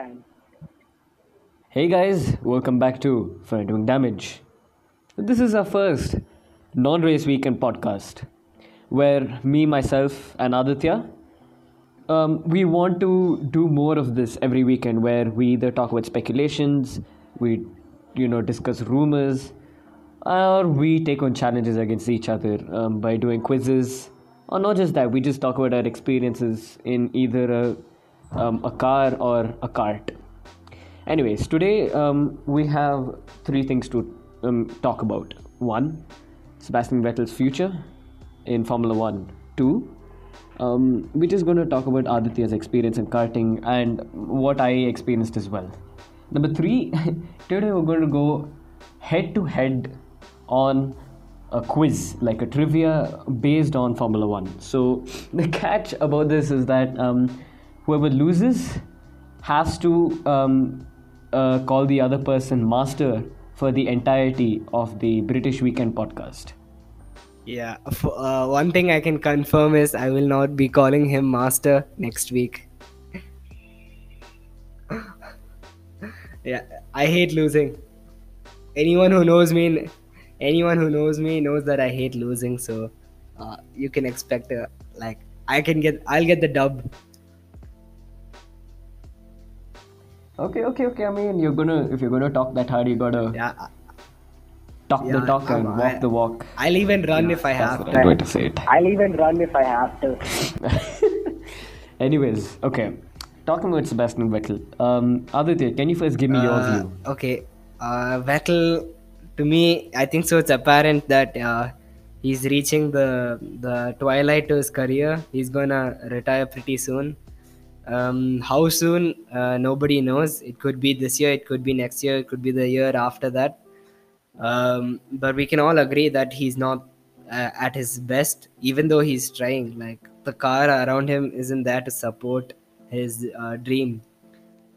time. Hey guys, welcome back to For Doing Damage. This is our first non race weekend podcast where me, myself, and Aditya um, we want to do more of this every weekend where we either talk about speculations, we you know discuss rumors, or we take on challenges against each other um, by doing quizzes or not just that we just talk about our experiences in either a, um, a car or a cart. Anyways today um, we have three things to um, talk about. One sebastian vettel's future in formula one. Two um, we're just going to talk about aditya's experience in karting and what i experienced as well. Number three today we're going to go head to head on a quiz, like a trivia based on Formula One. So the catch about this is that um, whoever loses has to um, uh, call the other person master for the entirety of the British Weekend podcast. Yeah, uh, one thing I can confirm is I will not be calling him master next week. yeah, I hate losing. Anyone who knows me anyone who knows me knows that I hate losing. So uh, you can expect a, like I can get I'll get the dub. Okay, okay, okay. I mean, you're gonna if you're gonna talk that hard, you gotta yeah. talk yeah, the talk and walk I, the walk. I'll even run yeah, if I have to. Right way to say it. I'll even run if I have to. Anyways, okay. Talking about Sebastian Vettel, um, Aditya, can you first give me uh, your view? Okay, uh, Vettel to me, I think so. It's apparent that uh, he's reaching the the twilight to his career. He's gonna retire pretty soon. Um, how soon? Uh, nobody knows. It could be this year. It could be next year. It could be the year after that. Um, but we can all agree that he's not uh, at his best, even though he's trying. Like the car around him isn't there to support his uh, dream.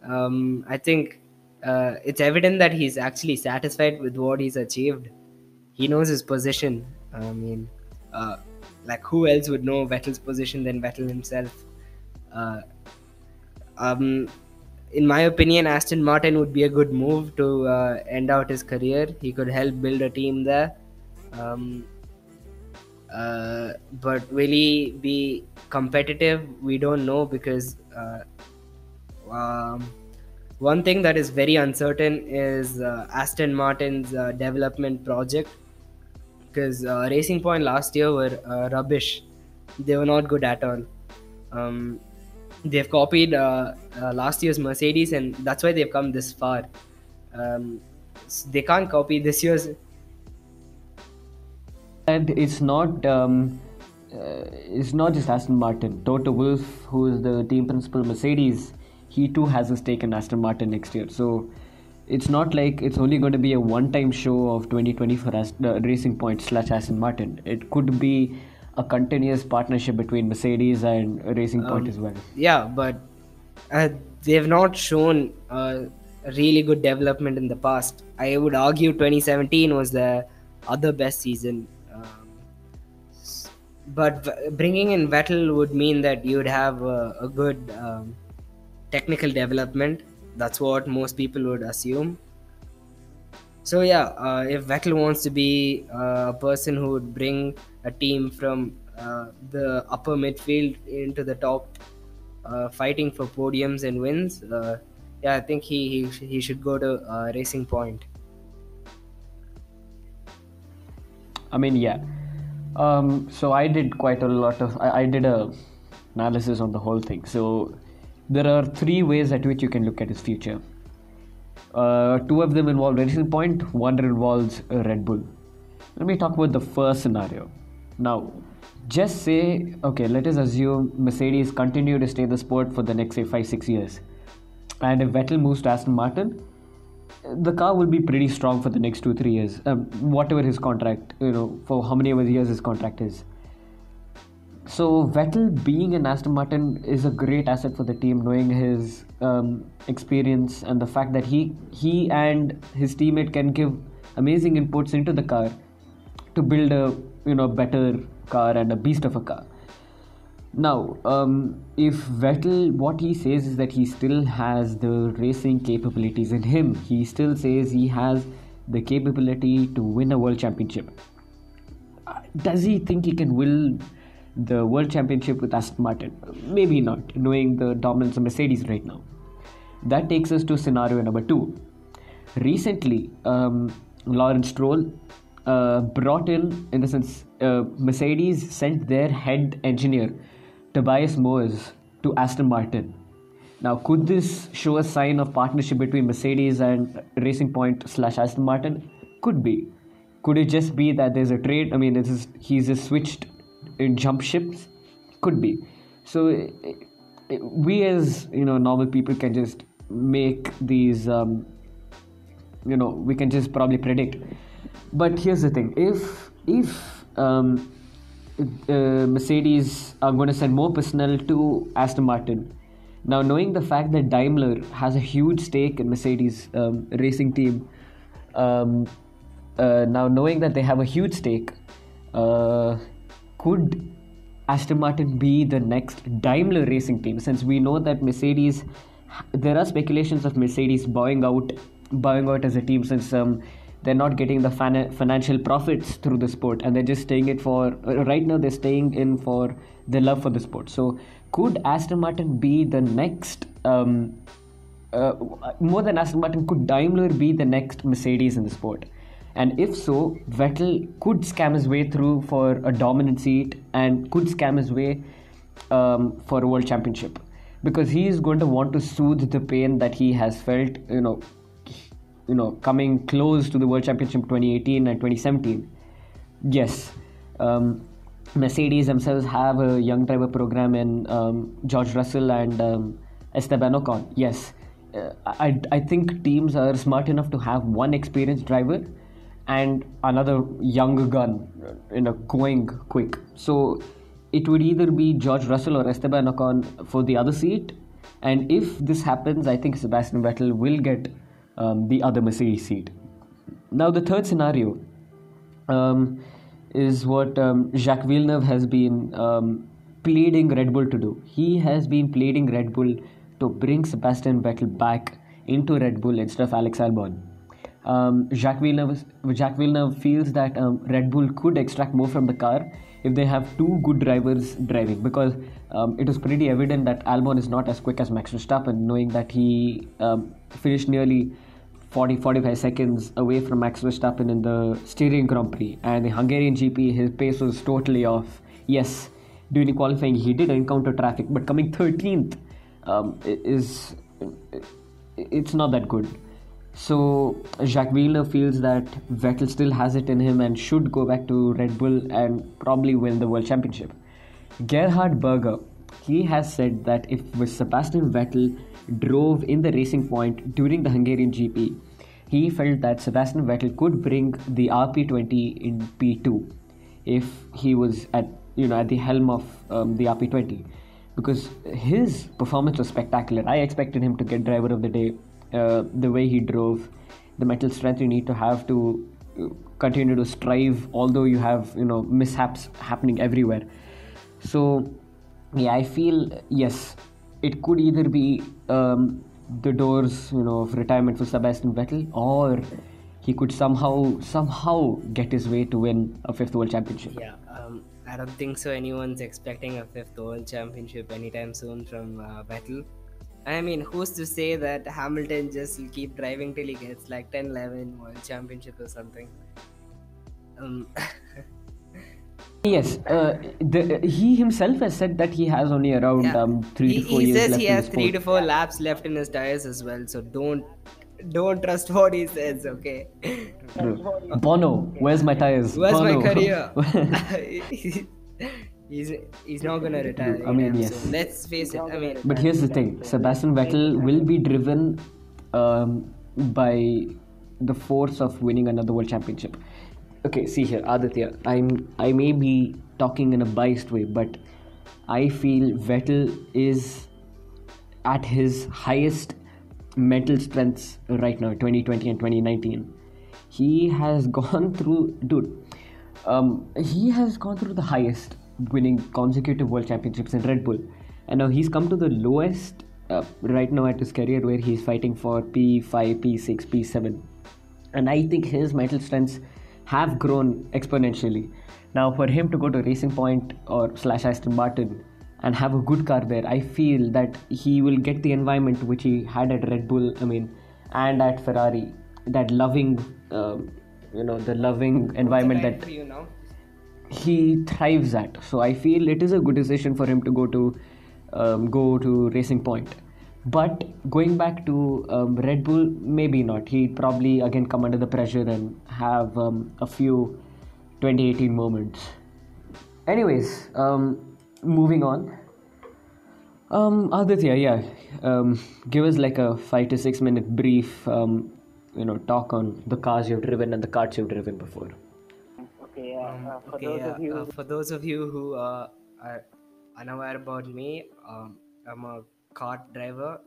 Um, I think uh, it's evident that he's actually satisfied with what he's achieved. He knows his position. I mean, uh, like who else would know Vettel's position than Vettel himself? Uh, um, in my opinion, Aston Martin would be a good move to uh, end out his career. He could help build a team there. Um, uh, but will he be competitive? We don't know because uh, um, one thing that is very uncertain is uh, Aston Martin's uh, development project because Racing Point last year were rubbish. They were not good at all. Um, they've copied uh, uh, last year's Mercedes, and that's why they've come this far. Um, they can't copy this year's. And it's not. Um, it's not just Aston Martin. Toto Wolff, who is the team principal of Mercedes, he too has a stake in Aston Martin next year. So it's not like it's only going to be a one-time show of 2020 for Ast- uh, Racing Point slash Aston Martin. It could be a continuous partnership between Mercedes and Racing Point um, as well. Yeah, but uh, they have not shown uh, really good development in the past. I would argue 2017 was the other best season. Um, but v- bringing in Vettel would mean that you would have a, a good um, technical development. That's what most people would assume. So yeah, uh, if Vettel wants to be uh, a person who would bring a team from uh, the upper midfield into the top, uh, fighting for podiums and wins, uh, yeah, I think he he, he should go to uh, Racing Point. I mean, yeah. Um, so I did quite a lot of. I, I did a analysis on the whole thing. So there are three ways at which you can look at his future. Uh, two of them involve Racing Point, one involves Red Bull. Let me talk about the first scenario. Now, just say, okay, let us assume Mercedes continue to stay the sport for the next, say, 5 6 years. And if Vettel moves to Aston Martin, the car will be pretty strong for the next 2 3 years. Um, whatever his contract, you know, for how many years his contract is. So Vettel being an Aston Martin is a great asset for the team, knowing his um, experience and the fact that he he and his teammate can give amazing inputs into the car to build a you know better car and a beast of a car. Now, um, if Vettel, what he says is that he still has the racing capabilities in him. He still says he has the capability to win a world championship. Does he think he can win the world championship with Aston Martin? Maybe not, knowing the dominance of Mercedes right now. That takes us to scenario number two. Recently, um, Lawrence Stroll uh, brought in, in the sense, uh, Mercedes sent their head engineer, Tobias Moers, to Aston Martin. Now, could this show a sign of partnership between Mercedes and Racing Point slash Aston Martin? Could be. Could it just be that there's a trade? I mean, this is he's just switched in jump ships. Could be. So we as you know normal people can just make these um, you know we can just probably predict but here's the thing if if um, uh, mercedes are going to send more personnel to aston martin now knowing the fact that daimler has a huge stake in mercedes um, racing team um, uh, now knowing that they have a huge stake uh, could Aston Martin be the next Daimler racing team? Since we know that Mercedes, there are speculations of Mercedes bowing out, bowing out as a team since um, they're not getting the fan- financial profits through the sport, and they're just staying it for right now. They're staying in for their love for the sport. So, could Aston Martin be the next? Um, uh, more than Aston Martin, could Daimler be the next Mercedes in the sport? And if so, Vettel could scam his way through for a dominant seat and could scam his way um, for a world championship because he is going to want to soothe the pain that he has felt, you know, you know, coming close to the world championship 2018 and 2017. Yes, um, Mercedes themselves have a young driver program in um, George Russell and um, Esteban Ocon. Yes, uh, I, I think teams are smart enough to have one experienced driver and another young gun you know going quick so it would either be George Russell or Esteban Ocon for the other seat and if this happens I think Sebastian Vettel will get um, the other Mercedes seat now the third scenario um, is what um, Jacques Villeneuve has been um, pleading Red Bull to do. He has been pleading Red Bull to bring Sebastian Vettel back into Red Bull instead of Alex Albon. Um, Jacques, Villeneuve, Jacques Villeneuve feels that um, Red Bull could extract more from the car if they have two good drivers driving because um, it is pretty evident that Albon is not as quick as Max Verstappen, knowing that he um, finished nearly 40 45 seconds away from Max Verstappen in the Styrian Grand Prix. And the Hungarian GP his pace was totally off. Yes during the qualifying he did encounter traffic but coming 13th um, is it's not that good. So Jacques Villeneuve feels that Vettel still has it in him and should go back to Red Bull and probably win the world championship. Gerhard Berger he has said that if Sebastian Vettel drove in the racing point during the Hungarian GP, he felt that Sebastian Vettel could bring the RP20 in P2 if he was at you know at the helm of um, the RP20 because his performance was spectacular. I expected him to get driver of the day. Uh, the way he drove, the mental strength you need to have to uh, continue to strive, although you have you know mishaps happening everywhere. So yeah, I feel yes, it could either be um, the doors, you know, of retirement for Sebastian Vettel, or he could somehow somehow get his way to win a fifth world championship. Yeah, um, I don't think so. Anyone's expecting a fifth world championship anytime soon from uh, Vettel. I mean, who's to say that Hamilton just will keep driving till he gets like 10 11 world championship or something? Um, Yes, uh, the, he himself has said that he has only around Yeah. um, three he, to four he years says left he in has three to four laps left in his tires as well. So don't don't trust what he says. Okay. Bono, where's my tires? Where's my Bono. career? he's he's not gonna retire. I mean, yes. soon. Let's face it. I mean, But here's the thing: Sebastian Vettel will be driven um, by the force of winning another world championship. Okay, see here, Aditya. I'm I may be talking in a biased way, but I feel Vettel is at his highest mental strengths right now, 2020 and 2019. He has gone through, dude. Um, he has gone through the highest winning consecutive world championships in Red Bull. And now he's come to the lowest uh, right now at his career where he's fighting for P5, P6, P7. And I think his mental strengths have grown exponentially. Now, for him to go to Racing Point or slash Aston Martin and have a good car there, I feel that he will get the environment which he had at Red Bull, I mean, and at Ferrari. That loving, um, you know, the loving environment that you now. he thrives at. So I feel it is a good decision for him to go to um, go to Racing Point. But going back to um, Red Bull, maybe not. He'd probably again come under the pressure and have um, a few 2018 moments. Anyways, um, moving on. Um, Aditya, yeah, um, give us like a five to six minute brief, um, you know, talk on the cars you've driven and the carts you've driven before. Okay, uh, Um, uh, for okay, those yeah, of you, uh, for those of you who uh, are unaware about me, um, I'm a kart driver.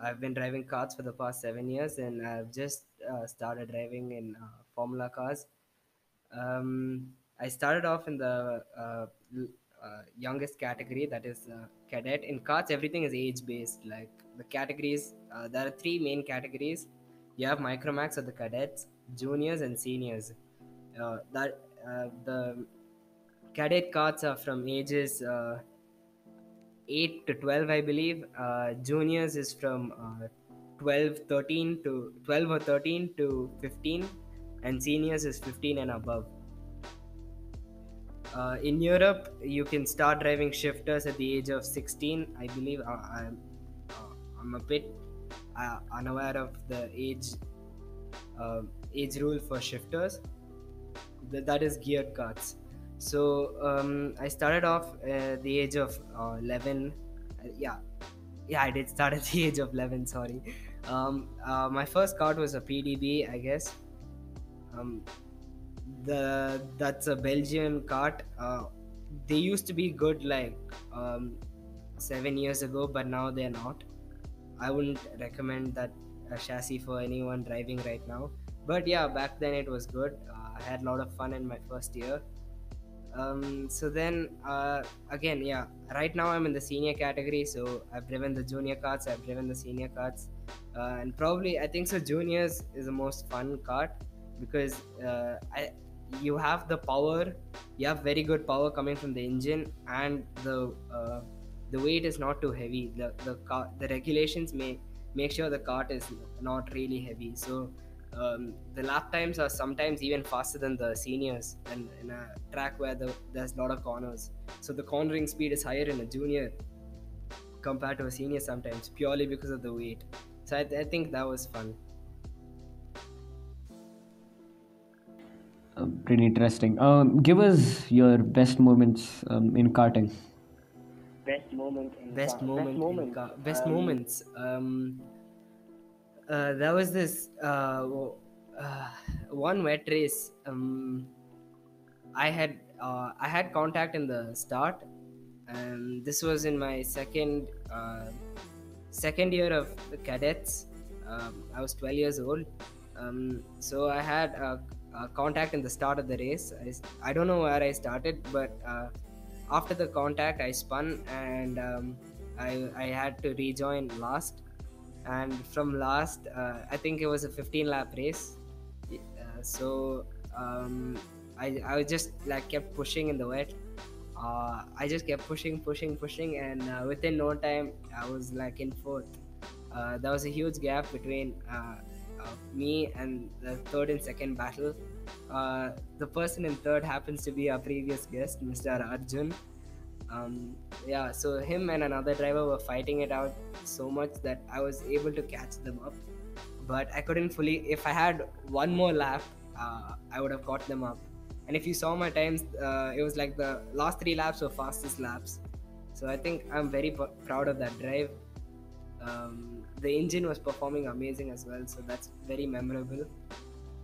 I've been driving karts for the past seven years, and I've just uh, started driving in uh, Formula cars. Um, I started off in the uh, uh, youngest category, that is uh, cadet. In karts, everything is age based. Like the categories, there are three main categories. You have Micromax or the cadets, juniors, and seniors. That the cadet carts are from ages 8 to 12 i believe. Uh, juniors is from uh, 12 13 to 12 or 13 to 15 and seniors is 15 and above. Uh, in europe you can start driving shifters at the age of 16 i believe. Uh, i'm uh, i'm a bit uh, unaware of the age age rule for shifters. Th- that is geared carts so um, i started off at the age of uh, 11 Uh, yeah. Yeah i did start at the age of 11 sorry. Um, uh, my first cart was a pdb i guess. Um, the that's a belgian cart uh, they used to be good like um, seven years ago but now they're not. I wouldn't recommend that uh, chassis for anyone driving right now. But yeah back then it was good. Uh, i had a lot of fun in my first year um, so then uh, again yeah right now i'm in the senior category so i've driven the junior carts i've driven the senior carts uh, and probably i think so juniors is the most fun cart because uh, I, you have the power you have very good power coming from the engine and the uh, the weight is not too heavy. The the car the regulations may make sure the cart is not really heavy. So um, the lap times are sometimes even faster than the seniors and in a track where the, there's a lot of corners so the cornering speed is higher in a junior compared to a senior sometimes purely because of the weight so i, I think that was fun Uh, pretty interesting. Um, give us your best moments um, in karting. best moment in best car- moment best in moment. car- best Um, moments um uh, there was this uh, uh, one wet race um i had uh, i had contact in the start and this was in my second uh, second year of the cadets. Um, i was 12 years old. Um, so i had contact in the start of the race. I don't know where i started but after the contact i spun and um, I, I had to rejoin last and from last uh, i think it was a 15 lap race. Uh, so um, I, I just like kept pushing in the wet. Uh, i just kept pushing pushing pushing and uh, within no time i was like in fourth. Uh, there was a huge gap between uh, me and the third and second battle. The person in third happens to be our previous guest mr arjun um, yeah so him and another driver were fighting it out so much that i was able to catch them up. But i couldn't fully if i had one more lap uh, i would have caught them up. And if you saw my times uh, it was like the last three laps were fastest laps. So i think i'm very p- proud of that drive. Um, the engine was performing amazing as well so that's very memorable.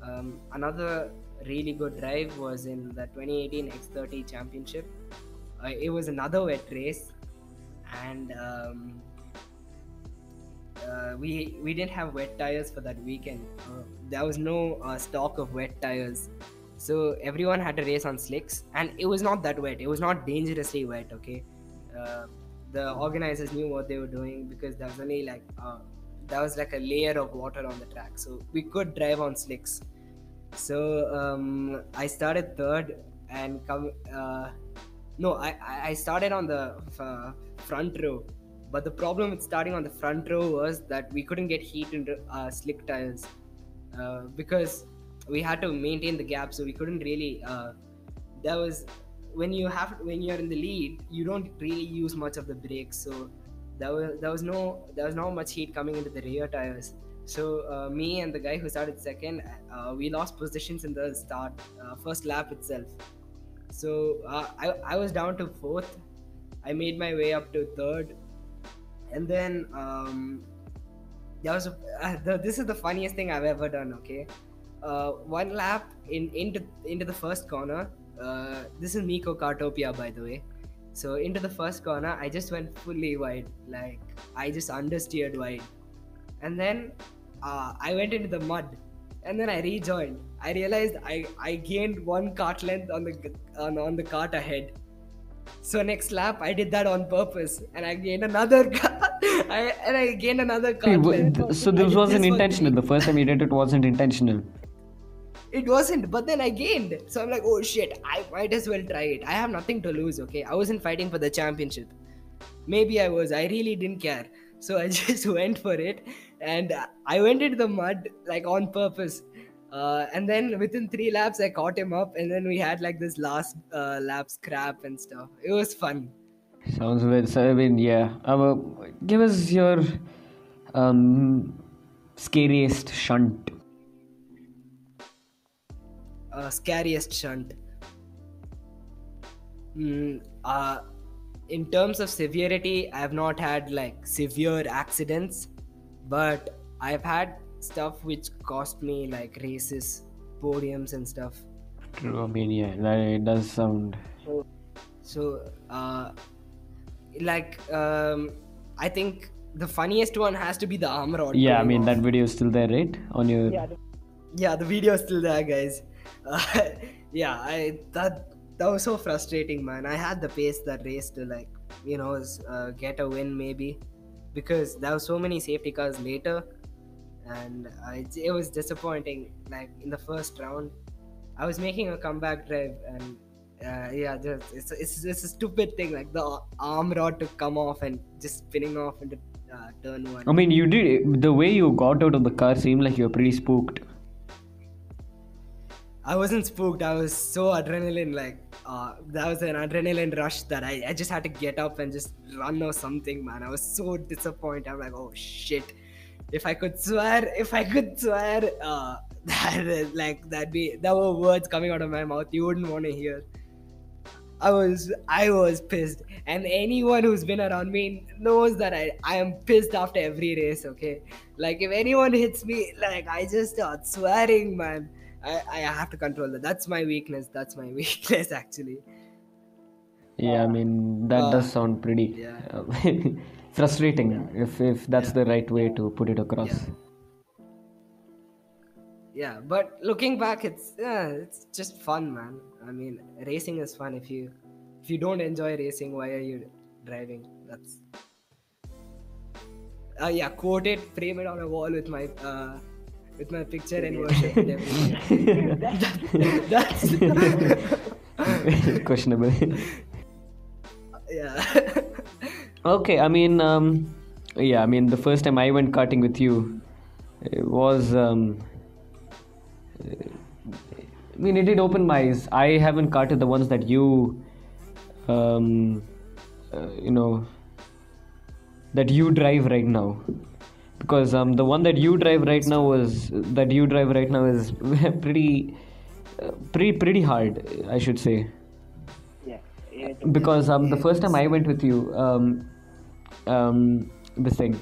Um, another really good drive was in the 2018 x30 championship it was another wet race and um, uh, we we didn't have wet tires for that weekend uh, there was no uh, stock of wet tires So everyone had to race on slicks, and it was not that wet. It was not dangerously wet. Okay, uh, the organizers knew what they were doing because there was only like uh, there was like a layer of water on the track, so we could drive on slicks. So um, I started third and come. No, I I started on the uh, front row, but the problem with starting on the front row was that we couldn't get heat into uh, slick tires uh, because we had to maintain the gap, so we couldn't really. Uh, there was when you have when you're in the lead, you don't really use much of the brakes, so there was there was no there was not much heat coming into the rear tires. So uh, me and the guy who started second, uh, we lost positions in the start first lap itself. So uh, I I was down to fourth. I made my way up to third, and then um, that was uh, the, this is the funniest thing I've ever done. Okay, uh, one lap in into into the first corner. Uh, this is Meco Kartopia, by the way. So into the first corner, I just went fully wide, like I just understeered wide, and then uh, I went into the mud, and then I rejoined. I realized I I gained one cart length on the on, on the cart ahead. So next lap, I did that on purpose, and I gained another car. I, and I gained another Wait, cart length. so this wasn't intentional. The first time you did it wasn't intentional. It wasn't, but then I gained. So I'm like, oh shit, I might as well try it. I have nothing to lose, okay? I wasn't fighting for the championship. Maybe I was. I really didn't care. So I just went for it. And I went into the mud, like on purpose. Uh, and then within three laps, I caught him up. And then we had like this last uh, lap scrap and stuff. It was fun. Sounds weird. So, I mean, yeah. Uh, give us your um, scariest shunt. uh, scariest shunt. Mm, uh, in terms of severity, I have not had like severe accidents, but I've had stuff which cost me like races, podiums, and stuff. True. I mean, yeah, that it does sound. So, uh, like, um, I think the funniest one has to be the armor rod. Yeah, I mean off. that video is still there, right? On your. Yeah, the- yeah the video is still there guys uh, yeah i that that was so frustrating man i had the pace that race to like you know uh, get a win maybe because there were so many safety cars later and I, it was disappointing like in the first round i was making a comeback drive and uh, yeah just, it's, it's, it's a stupid thing like the arm rod to come off and just spinning off into uh, turn one I mean, you did the way you got out of the car seemed like you were pretty spooked. I wasn't spooked. I was so adrenaline like uh, that was an adrenaline rush that I, I just had to get up and just run or something, man. I was so disappointed. I'm like, oh shit. If I could swear, if I could swear, uh, that like that be that were words coming out of my mouth you wouldn't want to hear. I was I was pissed, and anyone who's been around me knows that I I am pissed after every race. Okay, like if anyone hits me, like I just start swearing, man. I, I have to control that. That's my weakness. That's my weakness, actually. Yeah, I mean that Uh, does sound pretty yeah. uh, frustrating if if that's the right way to put it across. Yeah. Yeah, but looking back, it's yeah, it's just fun, man. I mean, racing is fun. If you if you don't enjoy racing, why are you driving? That's uh, yeah, quote it, frame it on a wall with my uh, with my picture and worship it every day. That's Questionable. yeah. okay, I mean, um, yeah, I mean the first time I went karting with you, it was. Um, I mean, it did open my eyes. I haven't karted the ones that you, um, uh, you know, that you drive right now, because um, the one that you drive right now was that you drive right now is pretty, uh, pretty, pretty hard, I should say yeah. Because um the first time I went with you um um this thing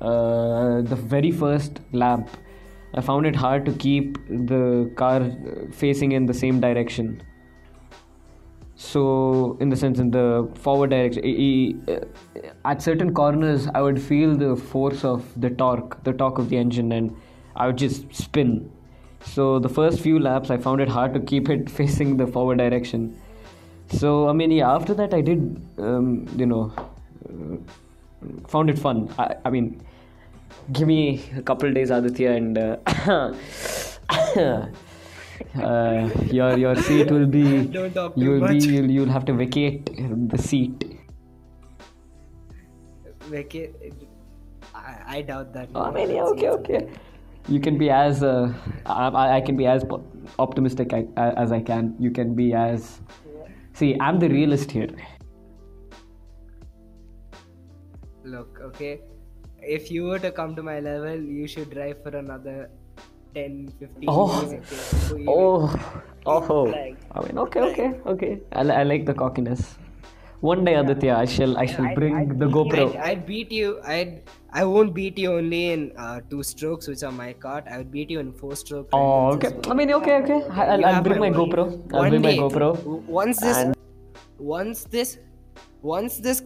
uh the very first lap I found it hard to keep the car facing in the same direction so in the sense in the forward direction uh, at certain corners I would feel the force of the torque the torque of the engine and I would just spin So the first few laps, I found it hard to keep it facing the forward direction. So I mean, yeah. After that, I did, um, you know, uh, found it fun. I, I mean, give me a couple days, Aditya, and uh, uh, your your seat will be Don't talk you'll be you'll, you'll have to vacate the seat. Vaca- I, I doubt that. Mean, yeah, okay, okay. You can be as uh, I, I- I can be as optimistic I, as I can. You can be as see. I'm the realist here. Look, okay. If you were to come to my level, you should drive for another 10, 15 Oh. years. Okay? So Oh, oh. Like- I mean, okay, okay, okay. I, I like the cockiness. One day, Aditya, I shall I shall I- bring I- the GoPro. I'd, I'd beat you. I'd I won't beat you only in uh, two strokes, which are my cart. I would beat you in four strokes. Oh, okay. well. I mean, okay, okay. I- I'll, I'll bring my my. GoPro. I'll bring my GoPro. Once this, And- once this, once this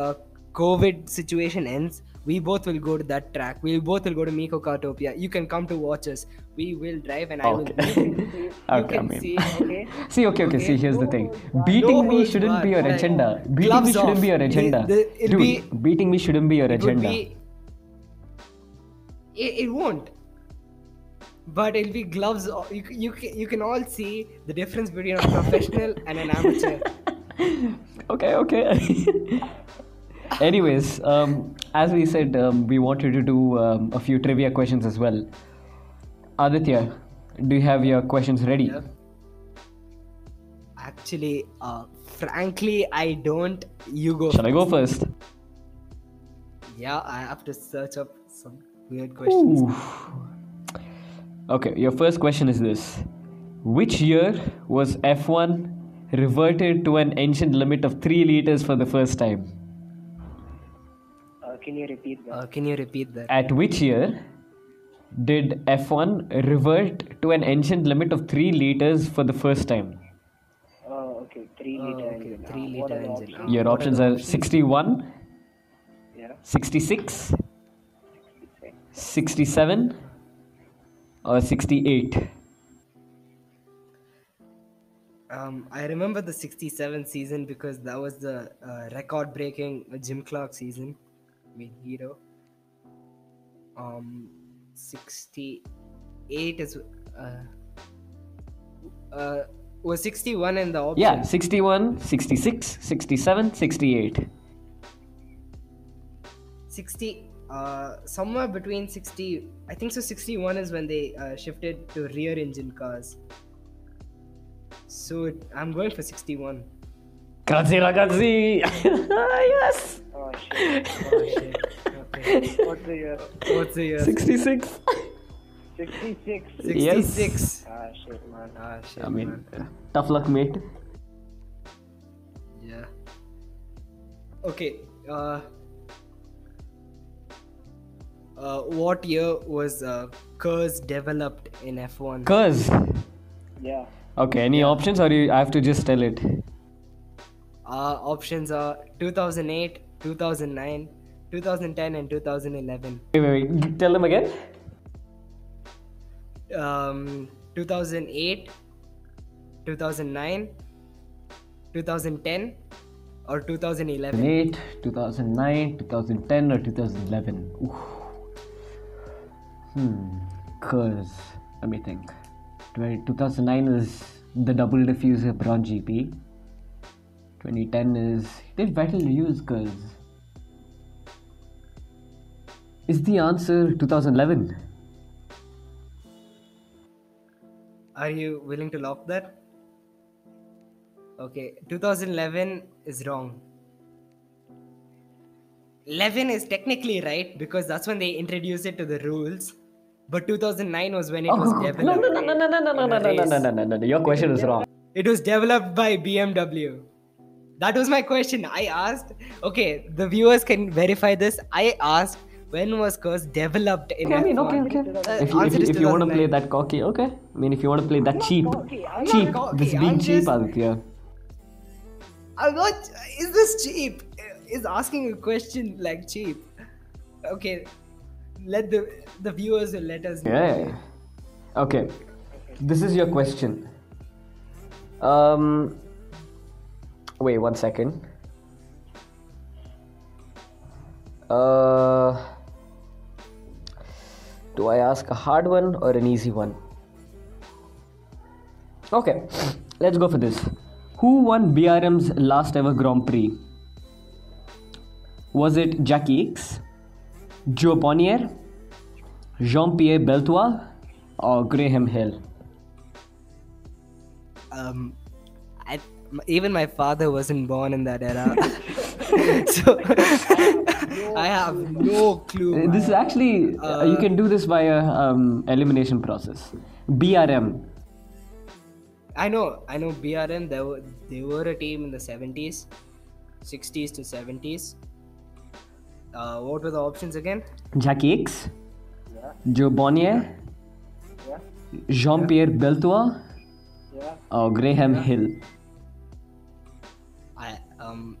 uh, COVID situation ends, we both will go to that track. We both will go to Meco Kartopia. You can come to watch us. We will drive, and I will. Okay. You okay, I mean. see. Okay. See, okay, okay. See, Okay. here's the thing. Beating no me shouldn't be your like, agenda. Beating me shouldn't off. be your agenda. the- it'll Dude, be- beating me shouldn't be your It agenda. be. It, it won't. But it'll be gloves. You, you, you can all see the difference between a professional and an amateur. okay, okay. Anyways, um, as we said, um, we wanted to do um, a few trivia questions as well. Aditya, do you have your questions ready? Yeah. Actually, uh, frankly, I don't. You go. Shall I go first? Yeah, I have to search up some weird questions. Ooh. Okay, your first question is this Which year was F1 reverted to an engine limit of 3 liters for the first time? Can you repeat that? Uh, can you repeat that? At which year did F1 revert to an engine limit of 3 liters for the first time? Oh, okay. Three Oh, liter okay, engine. three Uh, liter engine. options? Your options are options? 61, Yeah. 66, 67, or 68. Um, I remember the 67 season because that was the uh, record breaking Jim Clark season. Mean, hero. Um, 68 is. Uh, uh, was 61 in the option? Yeah, 61, 66, 67, 68. 60. Uh, somewhere between 60. I think so. 61 is when they uh, shifted to rear engine cars. So I'm going for 61. Grazie ragazzi! yes! Oh shit. Oh shit. Okay. What's the year? What's the year? 66. 66. 66. Ah shit, man. Ah, shit, I mean, man. tough luck, mate. Yeah. Okay. Uh, uh, what year was uh, KERS developed in F1? KERS. Yeah. Okay, any options or you, I have to just tell it? Uh, options are 2008, 2009, 2010, and 2011. Wait, wait, wait. Tell them again. Um, 2008, 2009, 2010, or 2011. 2008, 2009, 2010, or 2011? Oof. Hmm. KERS. Let me think. 2009 is the double diffuser Brawn GP. 2010 is. Did Vettel use KERS? Is the answer 2011? Are you willing to lock that? Okay, 2011 is wrong. 11 is technically right because that's when they introduced it to the rules. But 2009 was when it was Oh, developed. no, no, no, no, no, no, no, no, no, no, no, no, no, no. Your question is wrong. It was developed by BMW. That was my question. I asked, okay, the viewers can verify this. I asked, when was KERS developed in Okay, I mean, okay, F1? okay. Uh, If you, if you, if you want to play that cocky, okay. I mean, if you want to play that cheap, cocky. I'm not cheap, cocky, this being I'm cheap, just- Aditya. I'm not. Is this cheap? Is asking a question like cheap? Okay, let the the viewers will let us know. Yeah. Okay. this is your question. Um, wait one second. Uh, do I ask a hard one or an easy one? Okay, let's go for this. Who won BRM's last ever Grand Prix? Was it Jacky Ickx, Jo Bonnier, Jean Pierre Beltoise, or Graham Hill? Um, even my father wasn't born in that era, so I have no clue. Uh, This is actually uh, you can do this via um, elimination process. BRM. I know, I know. BRM. They were they were a team in the seventies, sixties to seventies. Uh, what were the options again? Jacky Ickx, Yeah. Jo Bonnier, Yeah. Jean Pierre Beltoise, Yeah. or Graham Hill. I um,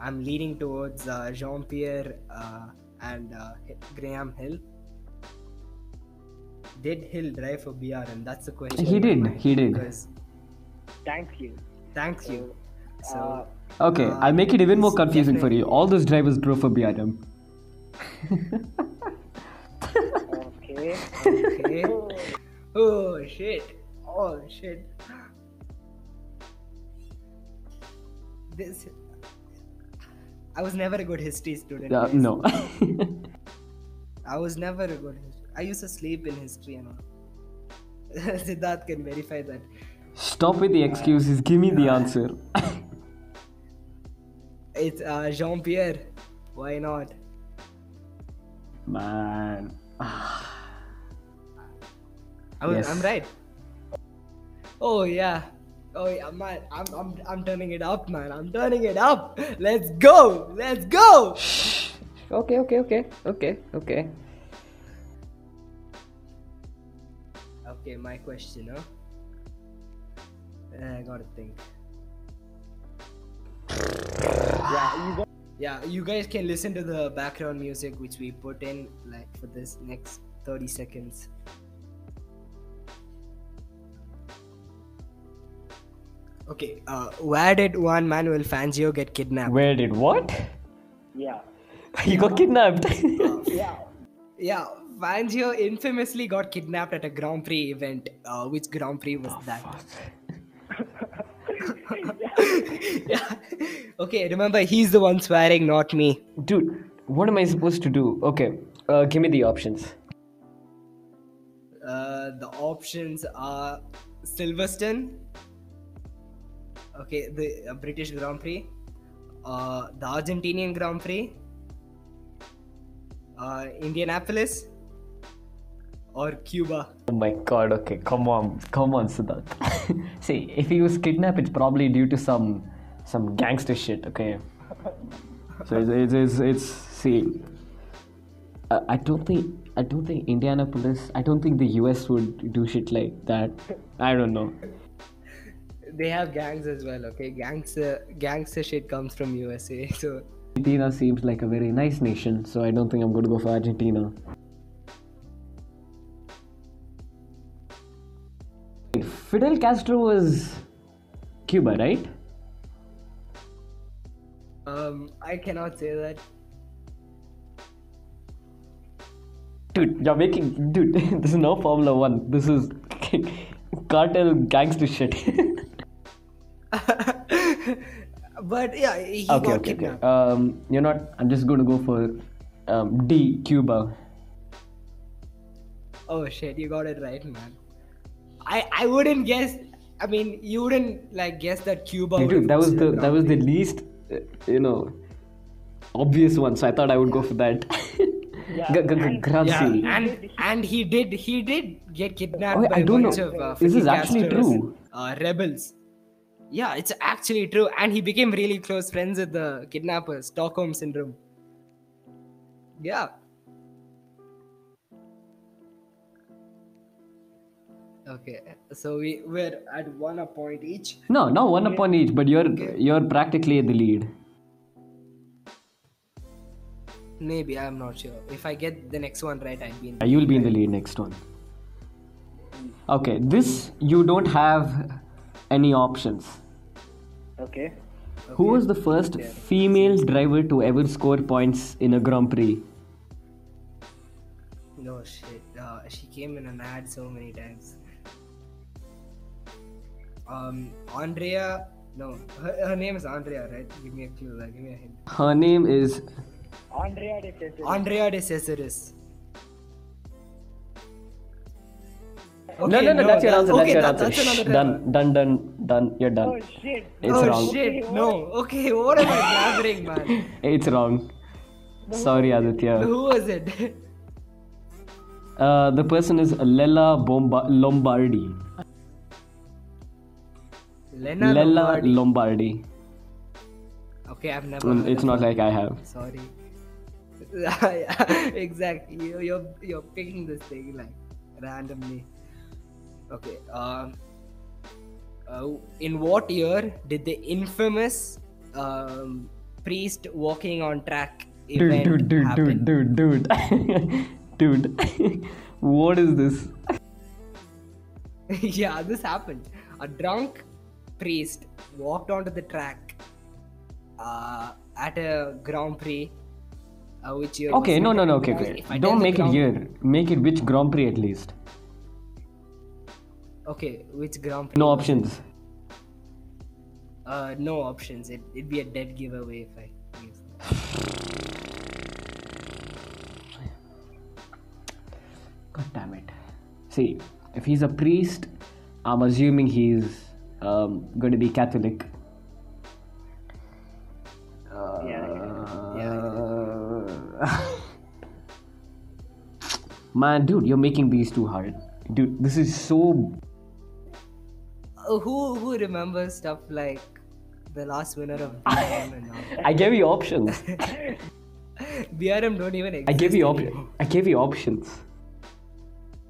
I'm leaning towards uh, Jean Pierre uh, and uh, Graham Hill. Did Hill drive for BRM? That's the question. He did, he did. because- Thank you. Thank you. So Uh, Okay, Uh, I'll make it even more it's confusing for you. All those drivers drove for BRM. okay. okay. oh shit! Oh shit! This. I was never a good history student. Uh, no. I was never a good. History. I used to sleep in history and all. Siddharth can verify that. Stop with the excuses. Give me the answer. It's uh, Jean Pierre. Why not? Man. I was, Yes. I'm right. Oh yeah. Oh yeah, man. I'm, I'm I'm turning it up, man. I'm turning it up. Let's go. Let's go. Okay, okay, okay, okay, okay. Okay, my question, huh? Uh, I gotta think. Yeah, you got Yeah, you guys can listen to the background music which we put in like for this next 30 seconds. Okay, uh, where did Juan Manuel Fangio get kidnapped? Where did what? yeah. He got kidnapped. Yeah. Yeah, Fangio infamously got kidnapped at a Grand Prix event. Uh, which Grand Prix was that? yeah. Okay, remember he's the one swearing, not me. Dude, what am I supposed to do? Okay, uh, give me the options. Uh, the options are Silverstone. Okay, the uh, British Grand Prix. Uh, the Argentinian Grand Prix. Uh, Indianapolis. Or Cuba. Oh my god, okay, come on, come on, Siddharth. See, if he was kidnapped, it's probably due to some some gangster shit, okay? So it's, it's, it's, it's see, I, I don't think, I don't think Indianapolis, I don't think the US would do shit like that. I don't know. They have gangs as well, okay? Gangster, gangster shit comes from USA, so. Argentina seems like a very nice nation, so I don't think I'm going to go for Argentina. Fidel Castro was Cuba, right? Um, I cannot say that. Dude, you're making. Dude, this is no Formula One. This is cartel gangster shit. But yeah, he okay, got okay, okay. kidnapped. Um, you're not. I'm just going to go for um, D, Cuba. Oh shit, you got it right, man. I I wouldn't guess. I mean, you wouldn't like guess that Cuba. Dude, would've that was the that was the least, uh, you know, obvious one. So I thought I would go for that. Yeah, G- g- g- and- grazie. Yeah, and and he did he did get kidnapped Oh, by I don't bunch know. of uh, This is actually true. Uh, rebels. Yeah, it's actually true, and he became really close friends with the kidnappers. Stockholm syndrome. Yeah. Okay, so we we're at one a point each. No, not one upon each, but you're you're practically at the lead. Maybe I'm not sure. If I get the next one right, I'll be in. Uh, You'll be in the lead next one. Okay, this you don't have any options. Okay. Who was the first female driver to ever score points in a Grand Prix? No shit. Uh, she came in an ad so many times. Um, Andrea. No, her, her name is Andrea, right? Give me a clue. Like, give me a hint. Her name is Andrea de Cesaris. Andrea de Cesaris. No, no, no, That's your answer. okay, that's your answer. Shh, done, done, done, done. You're done. Oh shit. It's oh wrong. shit! No. Okay, what am I blabbering, man? It's wrong. Sorry, Aditya. Who was it? Uh, the person is Lella Bomba- Lombardi. Lena Lella Lombardi. Lombardi. Okay, I've never. Mm, heard It's of not her. like I have. Sorry. exactly. You, you're you're picking this thing like randomly. Okay. Um. Uh, in what year did the infamous um, priest walking on track Dude, event dude, dude, happen? dude, dude, dude. dude. what is this? yeah, this happened. A drunk priest walked onto the track uh, at a Grand Prix. Uh, which year? Okay, no, no, no, okay, okay. Don't make it year. Make it which Grand Prix at least. Okay, which Grand Prix? No options. Uh, no options. It, it'd be a dead giveaway if I give. God damn it. See, if he's a priest, I'm assuming he's um, going to be Catholic. Uh, yeah. yeah. Man, dude, you're making these too hard. Dude, this is so. Uh, who who remembers stuff like the last winner of BRM and all? I gave you options. BRM don't even exist. I gave you options. I gave you options.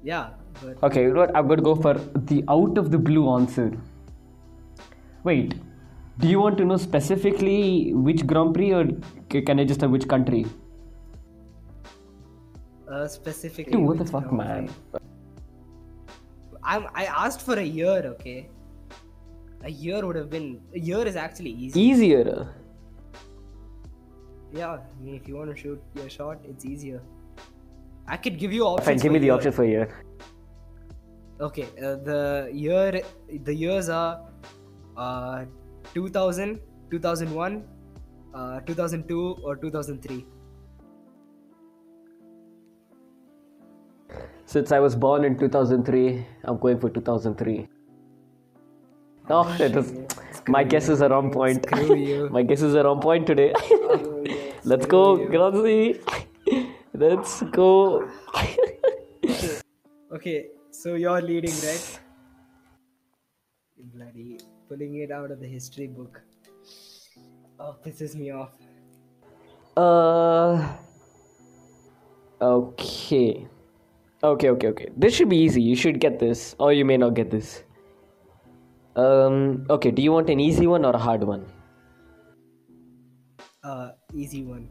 Yeah, but Okay, you know what? I'm to go for the out of the blue answer. Wait, do you want to know specifically which Grand Prix or can I just have which country? uh, specifically. Dude, what the fuck, Grand man? I'm I asked for a year. Okay, a year would have been. A year is actually easy. Easier. Yeah, I mean, if you want to shoot your shot, it's easier. I could give you options. Fine, give me the year. option for a year. Okay, uh, the year, the years are uh, 2000, 2001, uh, 2002, or 2003. Since I was born in 2003, I'm going for 2003. Oh, shit. it's- My guesses are on point. My guesses are on point today. Let's go, Grazi. Let's go. Okay, so you're leading, right? Bloody pulling it out of the history book. Oh, pisses me off. Uh. Okay. Okay, okay, okay. This should be easy. You should get this, or you may not get this. Um. Okay. Do you want an easy one or a hard one? Uh, easy one.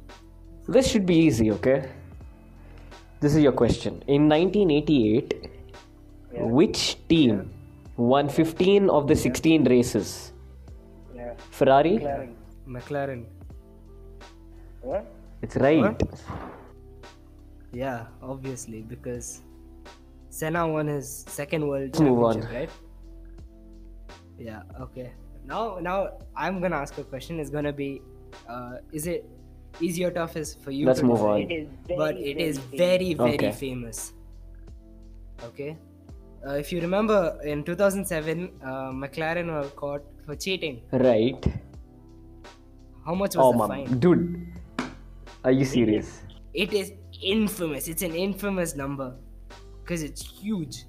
This should be easy. Okay. This is your question. In 1988, which team won 15 of the 16 races? Yeah. Ferrari. McLaren. McLaren. What? It's right. What? Yeah, obviously, because Senna won his second world Let's move on. championship, right? Yeah. Okay. Now, now I'm gonna ask a question. It's gonna be, uh, is it easy or tough? Is for you. Let's to move on. It is very, But it is famous. very, very Okay. famous. Okay. Uh, if you remember, in 2007, uh, McLaren were caught for cheating. Right. How much was Oh, the mom. fine? Dude. Are you serious? It is infamous. It's an infamous number because it's huge.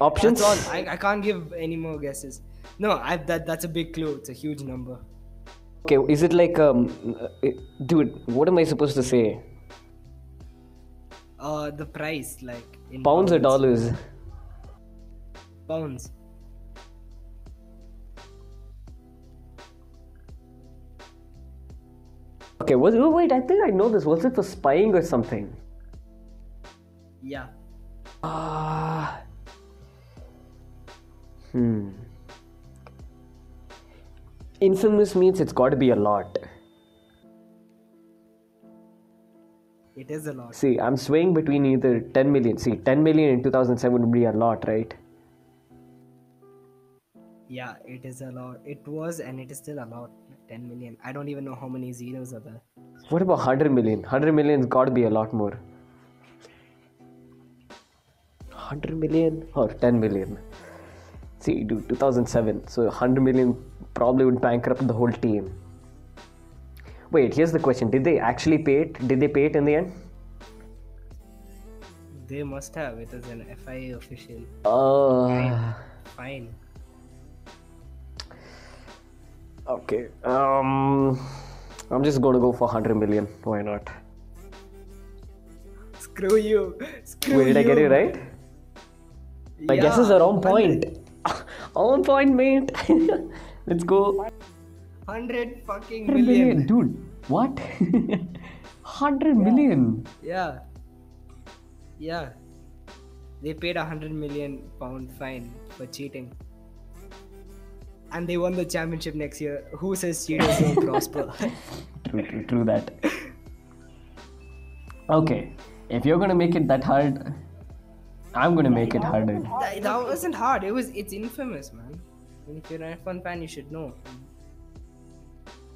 Options? All. I, I can't give any more guesses. No, I, that that's a big clue. It's a huge number. Okay, is it like um, uh, dude? What am I supposed to say? Uh, the price, like in Pounds or dollars? Pounds. Okay, was oh, wait? I think I know this. Was it for spying or something? Yeah. Ah. Hmm. Infamous means it's got to be a lot. It is a lot. See, I'm swaying between either 10 million. See, 10 million in 2007 would be a lot, right? Yeah, it is a lot. It was and it is still a lot. 10 million. I don't even know how many zeros are there. What about 100 million? 100 million's got to be a lot more. 100 million or 10 million? See, dude, 2007. So 100 million probably would bankrupt the whole team. Wait, here's the question: Did they actually pay it? Did they pay it in the end? They must have. It is an FIA official. Uh, Fine. okay. Um, I'm just gonna go for 100 million. Why not? Screw you. Screw Wait, did I get it right? My guesses are on point. On point, mate. Let's go. 100 fucking 100 million. million, dude. What? 100 million. Yeah. Yeah. They paid a hundred million pound fine for cheating. And they won the championship next year. Who says cheaters don't prosper? True, true, true that. Okay, if you're gonna make it that hard, I'm gonna make it harder. that, that wasn't hard. It was it's infamous, man. And if you're an F1 fan, you should know.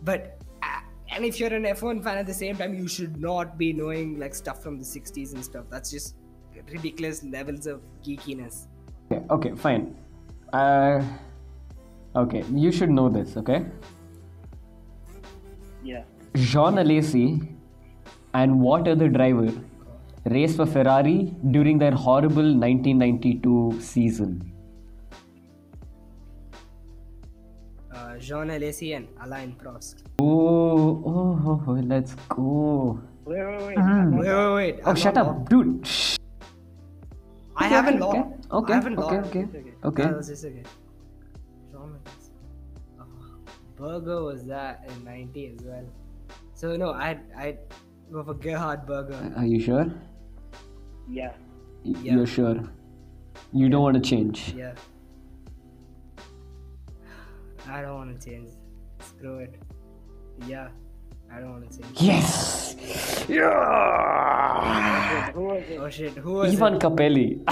But uh, and if you're an F1 fan at the same time, you should not be knowing like stuff from the 60s and stuff. That's just ridiculous levels of geekiness. Okay, okay, fine. Uh, okay, you should know this, okay? Yeah. Jean Alesi and what other driver raced for Ferrari during their horrible 1992 season? Uh, Jean Alesi and Alain Prost. Oh, oh, oh, oh let's go. Ah. Wait, wait, wait. Wait, wait, wait. Oh, I'm shut up, locked. dude. Shh. I haven't okay, locked. okay, I haven't okay, locked. okay, okay. Uh, okay. Yeah, that's just okay. Jean Oh, Berger was that in 90 as well. So no, I I go for Gerhard Berger. Are you sure? Yeah. Yeah. You're sure. You don't want to change. Yeah. I don't want to change. Screw it. Yeah, I don't want to change. Yes. Yeah. Who was it? Oh shit, who was Ivan it? Capelli.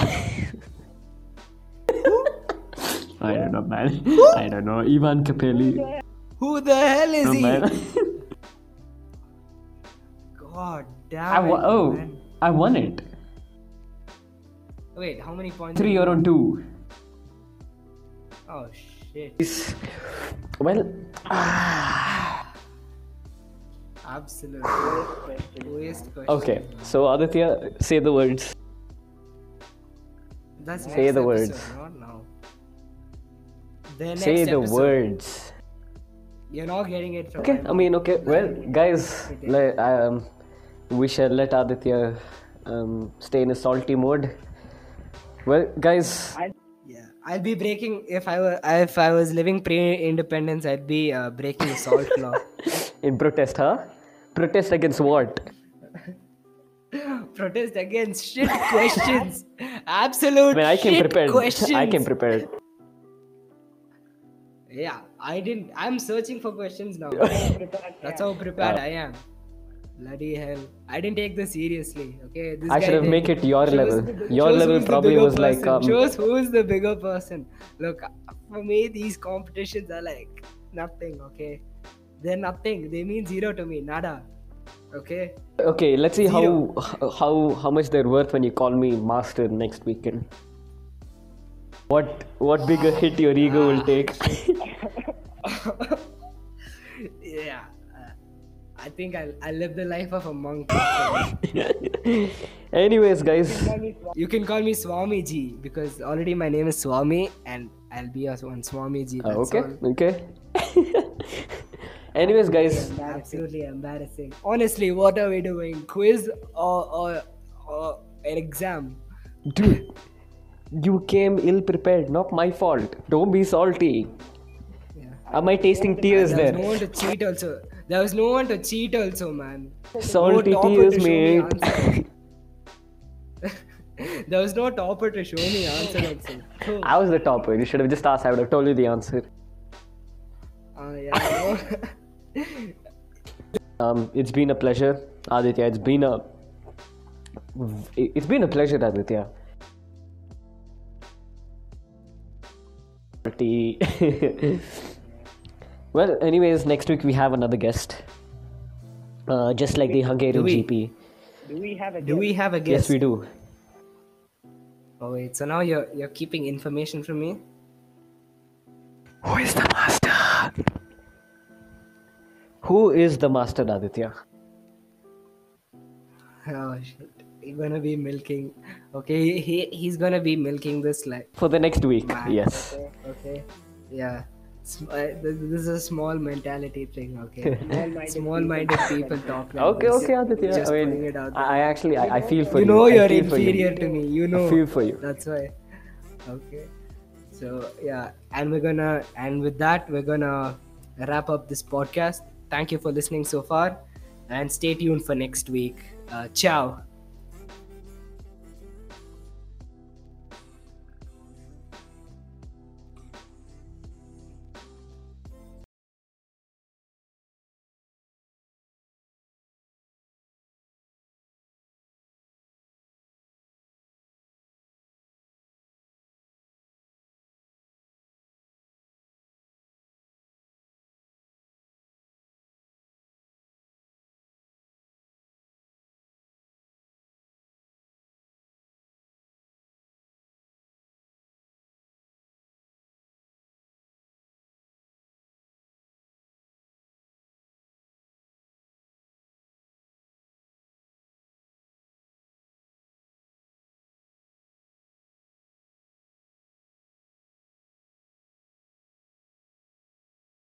I don't know, man. I don't know. Ivan Capelli. Who the hell is No, he? man. God I damn wa- it, oh, man. I won it. Wait, how many points? Three or two. Oh shit. Well, Absolutely. Question. Waste question. okay. So Aditya, say the words. That's Say the episode, words. Not now. The Say the episode. words. You're not getting it from Okay. I mean, okay. Well, guys, le- um, we shall let Aditya um, stay in a salty mode. Well, guys, Yeah, I'll be breaking if I were if I was living pre-independence, I'd be uh, breaking the salt law. in protest, huh? Protest against what? Protest against shit questions. Absolute I mean, I came shit prepared. questions. I came prepared. Yeah, I didn't. I'm searching for questions now. That's how prepared I am. Bloody hell! I didn't take this seriously. Okay, this I should have did. make it your Shows level. the- Your level who's probably bigger was like, um, shows who's the bigger person. Look, for me, these competitions are like nothing. Okay, they're nothing. They mean zero to me. Nada. Okay. Okay, let's see Zero. how how how much they're worth when you call me master next weekend. What what bigger hit your ego will take? I think I'll, I'll live the life of a monk. Anyways, guys, you can call me Swami Ji because already my name is Swami and I'll be a one Swami Ji. uh, okay, all. okay. Anyways, guys, Absolutely embarrassing. Honestly, what are we doing? Quiz or, or, or an exam? dude, you came ill prepared. Not my fault. Don't be salty. Yeah. Am I tasting tears there? no one to cheat also. There was no one to cheat also, man. Salty No topper tears, to show me there was no topper to show me answer also. Cool. I was the topper. You should have just asked. I would have told you the answer. Uh, yeah. Um, it's been a pleasure, Aditya. It's been a it's been a pleasure, Aditya. well, anyways, next week we have another guest. Uh, just like the Hungarian we? GP. Do we have a Do we have a guest? Yes, we do. Oh wait, so now you're you're keeping information from me? Who is the master? Who is the master, Aditya? Oh shit. He's gonna be milking. Okay, he, he he's gonna be milking this like For the next week, Man. yes. okay, okay. Yeah. Uh, th- this is a small mentality thing, okay? Small-minded Small-minded people talk like Okay, this. okay, Aditya. Just I mean, it out. I I actually, I, I feel for you. you know I you're for you. inferior to me. You know. feel for you. That's why. Okay. So yeah, and we're gonna and with that we're gonna wrap up this podcast. Thank you for listening so far, and stay tuned for next week. Uh, ciao.